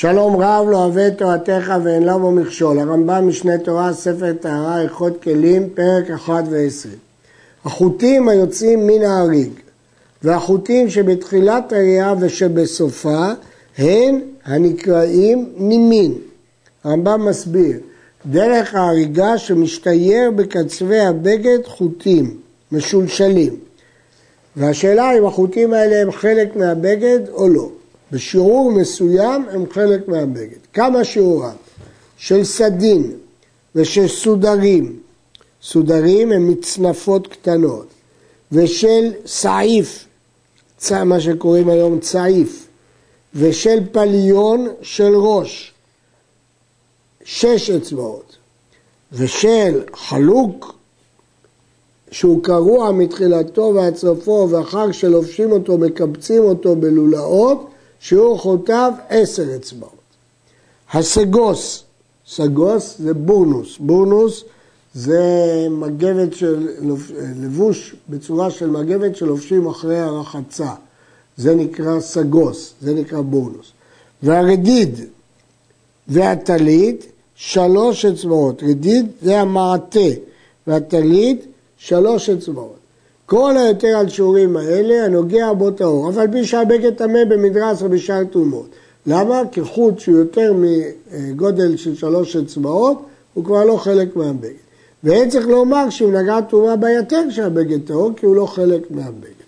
שלום רב לא אוהב את תורתך ואין לה בו מכשול. הרמב"ם משנה תורה, ספר טהרה, איכות כלים, פרק 1 ו-20. החוטים היוצאים מן ההריג והחוטים שבתחילת הראייה ושבסופה הן הנקראים נימין. הרמב"ם מסביר, דרך ההריגה שמשתייר בקצווי הבגד חוטים משולשלים. והשאלה אם החוטים האלה הם חלק מהבגד או לא. בשיעור מסוים הם חלק מהבגד. כמה שיעורם? של סדין ושל סודרים, סודרים הם מצנפות קטנות, ושל סעיף, מה שקוראים היום צעיף, ושל פליון של ראש, שש אצבעות, ושל חלוק שהוא קרוע מתחילתו ועד סופו ואחר שלובשים אותו מקבצים אותו בלולאות שיעור חוטיו עשר אצבעות. הסגוס, סגוס זה בורנוס, בורנוס זה מגבת של, לבוש בצורה של מגבת שלובשים אחרי הרחצה, זה נקרא סגוס, זה נקרא בורנוס. והרדיד והטלית, שלוש אצבעות, רדיד זה המעטה, והטלית, שלוש אצבעות. כל היותר על שיעורים האלה הנוגע בו טהור, אף על פי שהבגד טמא במדרס או בשאר תרומות. למה? כי חוט שהוא יותר מגודל של שלוש אצבעות, הוא כבר לא חלק מהבגד. ואין צריך לומר שהוא נגע תרומה ביתר שהבגד טהור, כי הוא לא חלק מהבגד.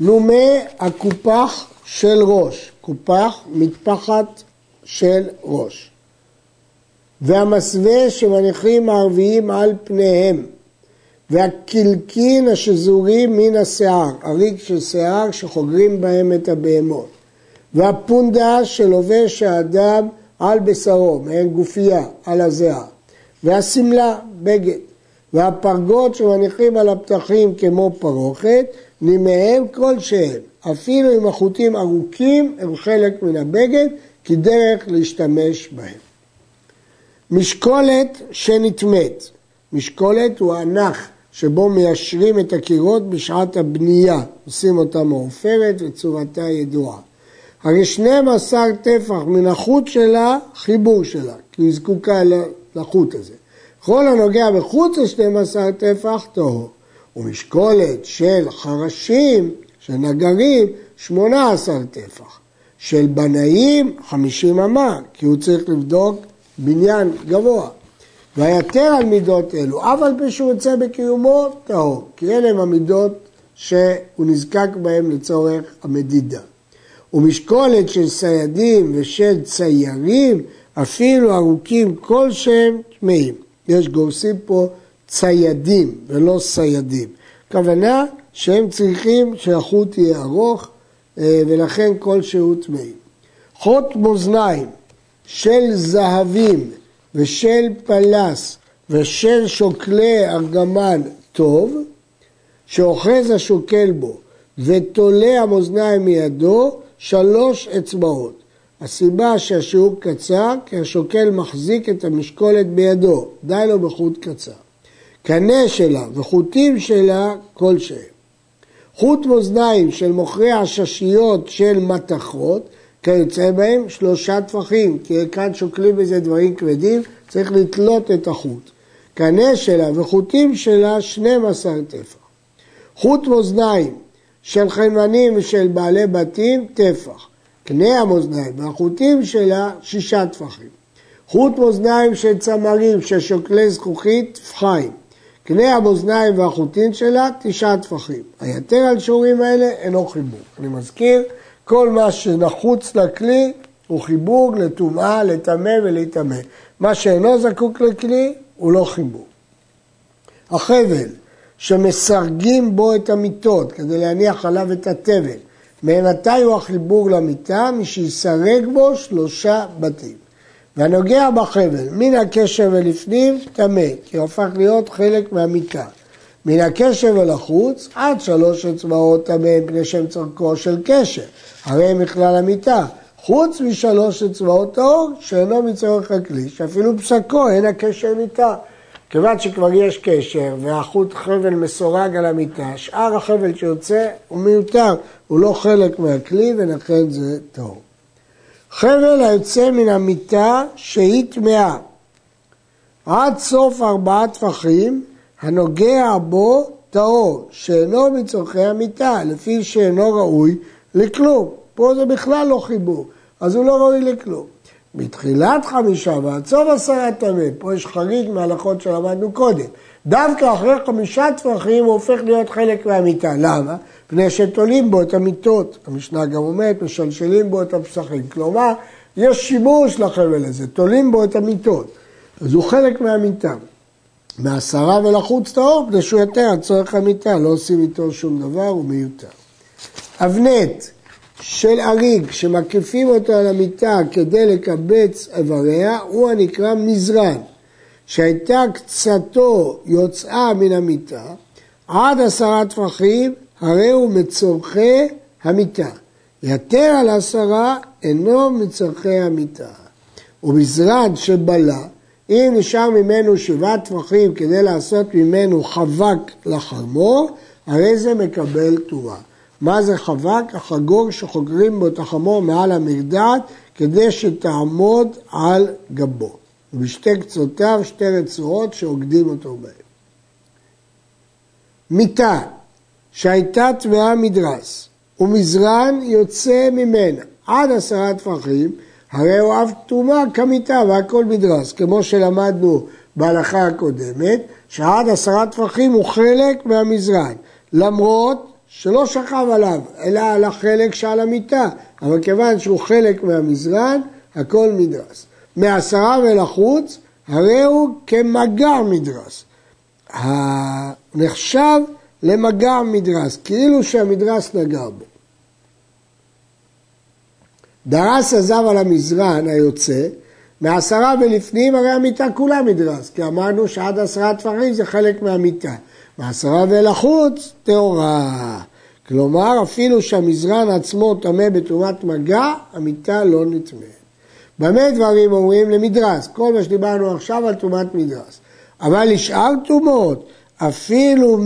נומה הקופח של ראש, קופח מטפחת של ראש. והמסווה שמניחים הערביים על פניהם, והקלקין השזורים מן השיער, הריג של שיער שחוגרים בהם את הבהמות, והפונדה שלובש האדם על בשרו, מעין גופייה, על הזיעה, והשמלה, בגד, והפרגות שמניחים על הפתחים כמו פרוכת, נימיהם כלשהם, אפילו אם החוטים ארוכים הם חלק מן הבגד, כדרך להשתמש בהם. משקולת שנטמאת, משקולת הוא הנח שבו מיישרים את הקירות בשעת הבנייה, עושים אותה מעופרת וצורתה ידועה. הרי 12 טפח מן החוט שלה, חיבור שלה, כי היא זקוקה לחוט הזה. כל הנוגע בחוץ ל-12 טפח טהור. ומשקולת של חרשים, של נגרים, 18 טפח. של בנאים, 50 אמה, כי הוא צריך לבדוק בניין גבוה. ויתר על מידות אלו, אף על פי שהוא יוצא בקיומו, טהור, כי אלה הם המידות שהוא נזקק בהם לצורך המדידה. ומשקולת של סיידים ושל ציירים, אפילו ארוכים כלשהם, טמאים. יש גורסים פה ציידים ולא סיידים. הכוונה שהם צריכים שהחוט יהיה ארוך אה, ולכן כלשהו טמאים. חוט מאזניים של זהבים ושל פלס ושל שוקלי ארגמן טוב, שאוחז השוקל בו ותולה המאזניים מידו, שלוש אצבעות. הסיבה שהשיעור קצר, כי השוקל מחזיק את המשקולת בידו, די לו בחוט קצר. קנה שלה וחוטים שלה כלשהם. חוט מאזניים של מוכרי עששיות של מתכות, כיוצא בהם שלושה טפחים, כי כאן שוקלים בזה דברים כבדים, צריך לתלות את החוט. קנה שלה וחוטים שלה 12 טפח. חוט מאזניים של חיימנים ושל בעלי בתים, טפח. קנה המאזניים והחוטים שלה, שישה טפחים. חוט מאזניים של צמרים של שוקלי זכוכית, טפחיים. קנה המאזניים והחוטים שלה, תשעה טפחים. היתר על שיעורים האלה אינו חיבור. אני מזכיר, כל מה שנחוץ לכלי הוא חיבור לטומאה, לטמא ולהיטמא. מה שאינו זקוק לכלי הוא לא חיבור. החבל שמסרגים בו את המיטות כדי להניח עליו את התבל, מעינתי הוא החיבור למיטה, משיסרג בו שלושה בתים. והנוגע בחבל, מן הקשר ולפנים, טמא, כי הוא הפך להיות חלק מהמיטה. מן הקשר ולחוץ, עד שלוש אצבעות טמא, מפני שהם צורכו של קשר. הרי הם מכלל המיטה. חוץ משלוש אצבעות טהור, שאינו מצורך הכלי, שאפילו פסקו אין הקשר ניתן. כיוון שכבר יש קשר והחוט חבל מסורג על המיטה, שאר החבל שיוצא הוא מיותר, הוא לא חלק מהכלי ולכן זה טהור. חבל היוצא מן המיטה שהיא טמאה. עד סוף ארבעה טפחים הנוגע בו טהור, שאינו מצורכי המיטה, לפי שאינו ראוי לכלום. פה זה בכלל לא חיבור, אז הוא לא ראוי לכלום. מתחילת חמישה ועד סוף עשרה טמא, פה יש חריג מההלכות שלמדנו קודם. דווקא אחרי חמישה טפחים הוא הופך להיות חלק מהמיטה. למה? מפני שתולים בו את המיטות. המשנה גם אומרת, משלשלים בו את הפסחים. כלומר, יש שימוש לחבל הזה, תולים בו את המיטות. אז הוא חלק מהמיטה. מעשרה ולחוץ טהור, כדי שהוא יותר עד צורך המיטה, לא עושים איתו שום דבר, הוא מיותר. אבנט של אריג שמקיפים אותו על המיטה כדי לקבץ איבריה, הוא הנקרא מזרן. שהייתה קצתו יוצאה מן המיטה, עד עשרה טפחים, הרי הוא מצורכי המיטה. יתר על עשרה אינו מצורכי המיטה. ומזרן שבלה, אם נשאר ממנו שבעה טפחים כדי לעשות ממנו חבק לחמור, הרי זה מקבל טומאה. מה זה חבק? החגור שחוגרים בו את החמור מעל המרדעת כדי שתעמוד על גבו. ובשתי קצותיו שתי רצועות שעוקדים אותו בהן. מיטה שהייתה טמאה מדרס ומזרן יוצא ממנה עד עשרה טפחים, הרי הוא אף טומאה כמיטה והכל מדרס, כמו שלמדנו בהלכה הקודמת, שעד עשרה טפחים הוא חלק מהמזרן, למרות שלא שכב עליו, אלא על החלק שעל המיטה, אבל כיוון שהוא חלק מהמזרן, הכל מדרס. מעשרה ולחוץ, הרי הוא כמגע מדרס. נחשב למגע מדרס, כאילו שהמדרס נגע בו. דרס עזב על המזרן היוצא, מעשרה ולפנים הרי המיטה כולה מדרס, כי אמרנו שעד עשרה טפחים זה חלק מהמיטה. מעשרה ולחוץ, טהורה. כלומר, אפילו שהמזרן עצמו טמא בטומאת מגע, המיטה לא נטמאת. במה דברים אומרים? למדרס. כל מה שדיברנו עכשיו על טומאת מדרס. אבל לשאר טומאות, אפילו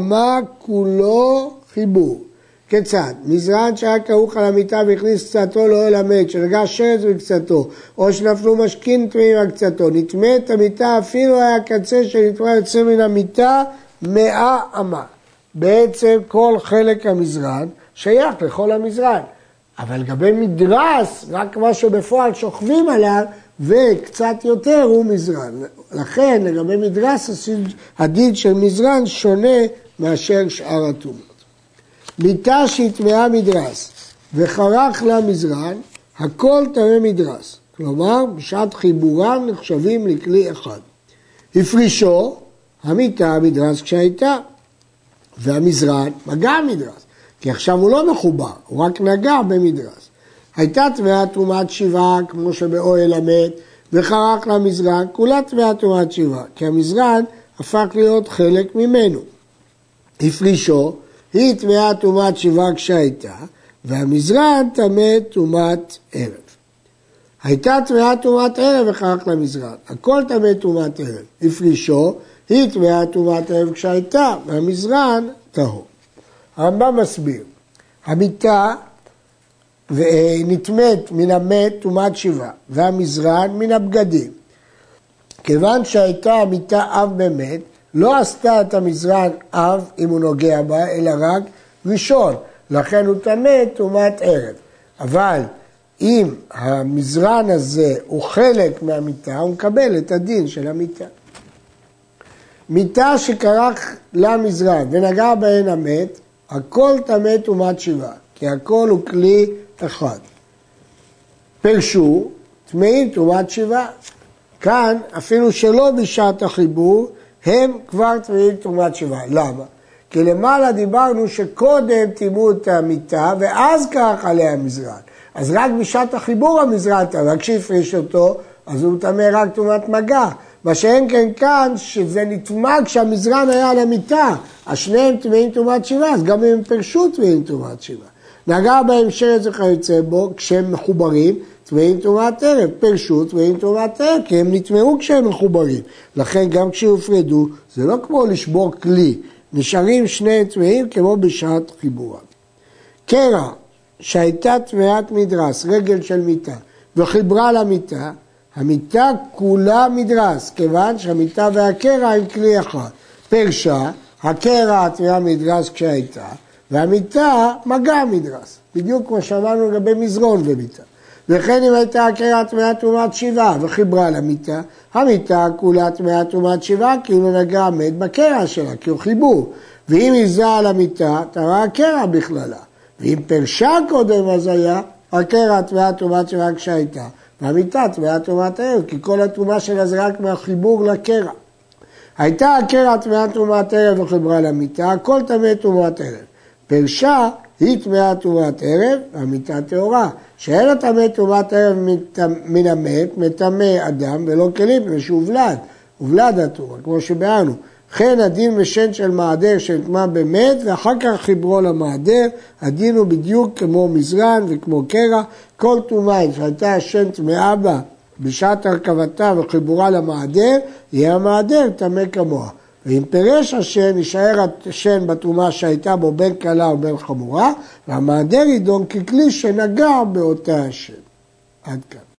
מאה כולו חיבור. כיצד? מזרן שהיה כרוך על המיטה והכניס קצתו לאוהל המת, שנגע שרץ בקצתו, או שנפלו משכין טמאים על קצתו, נטמא את המיטה אפילו היה קצה שנטמא יוצא מן המיטה מאה אמה. בעצם כל חלק המזרן שייך לכל המזרן. אבל לגבי מדרס, רק מה שבפועל שוכבים עליו וקצת יותר הוא מזרן. לכן לגבי מדרס הדין של מזרן שונה מאשר שאר הטומאות. מיטה שהטמעה מדרס וחרך לה מזרן, הכל טמא מדרס. כלומר, בשעת חיבורם נחשבים לכלי אחד. הפרישו, המיטה מדרס כשהייתה, והמזרן מגע מדרס. כי עכשיו הוא לא מחובר, הוא רק נגע במדרס. הייתה טמאה טומאת שבעה, כמו שבאוהל המת, וחרק למזרן, כולה טמאה טומאת שבעה, כי המזרן הפך להיות חלק ממנו. הפרישו, היא טמאה טומאת שבעה כשהייתה, והמזרן טמא טומאת ערב. הייתה טמאה טומאת ערב וחרק למזרן, הכל טמא טומאת ערב. הפרישו, היא טמאה טומאת ערב כשהייתה, והמזרן טהור. הרמב"ם מסביר, המיטה נטמאת מן המת טומאת שבעה, והמזרן מן הבגדים. כיוון שהייתה המיטה אב במת, לא עשתה את המזרן אב אם הוא נוגע בה, אלא רק ראשון, לכן הוא טמא טומאת ערב. אבל אם המזרן הזה הוא חלק מהמיטה, הוא מקבל את הדין של המיטה. מיטה שכרך למזרן ונגע בהן המת, הכל טמא טומאת שבעה, כי הכל הוא כלי אחד. פרשו, טמאים טומאת שבעה. כאן, אפילו שלא בשעת החיבור, הם כבר טמאים טומאת שבעה. למה? כי למעלה דיברנו שקודם טימאו את המיטה ואז קרח עליה המזרן. אז רק בשעת החיבור המזרן, רק כשהפריש אותו, אז הוא טמא רק טומאת מגע. מה שאין כן כאן, שזה נטמע כשהמזרן היה על המיטה, אז שניהם טמאים טומאת שבעה, אז גם אם הם פרשו טמאים טומאת שבעה. נגע בהם שרץ וכיוצא בו, כשהם מחוברים, טמאים טומאת ערב, פרשו טמאים טומאת ערב, כי הם נטמעו כשהם מחוברים. לכן גם כשהופרדו, זה לא כמו לשבור כלי, נשארים שני טמאים כמו בשעת חיבורם. קרע שהייתה טמאת מדרס, רגל של מיטה, וחיברה למיטה, המיטה כולה מדרס, כיוון שהמיטה והקרע הם כלי אחד. פרשה, הקרע טמאה מדרס כשהייתה, והמיטה מגע מדרס, בדיוק כמו שאמרנו לגבי מזרון ומיטה. וכן אם הייתה הקרע טמאה טומאת שבעה וחיברה למיטה, המיטה כולה טמאה טומאת שבעה כי הוא לא נגע מת בקרע שלה, כי הוא חיבור. ואם היא על המיטה, טהרה הקרע בכללה. ואם פרשה קודם אז היה, הקרע טמאה טומאת שבעה כשהייתה. והמיטה טמאה טומאת ערב, כי כל הטומאה שלה זה רק מהחיבור לקרע. הייתה הקרע טמאה טומאת ערב וחיברה למיטה, הכל טמא טומאת ערב. פרשה היא טמאה טומאת ערב, והמיטה טהורה. שאין הטמא טומאת ערב מן המת, מטמא אדם ולא כלים, מפני שהוא ולד, הובלד הטומאה, כמו שביארנו. וכן הדין בשן של מעדר שנטמע במת, ואחר כך חיברו למעדר, הדין הוא בדיוק כמו מזרן וכמו קרע, כל טומאה שהייתה השן טמאה בה בשעת הרכבתה וחיבורה למעדר, יהיה המעדר טמא כמוה. ואם פירש השן, יישאר השן בתרומה שהייתה בו בין קלה ובין חמורה, והמעדר יידון ככלי שנגע באותה השן. עד כאן.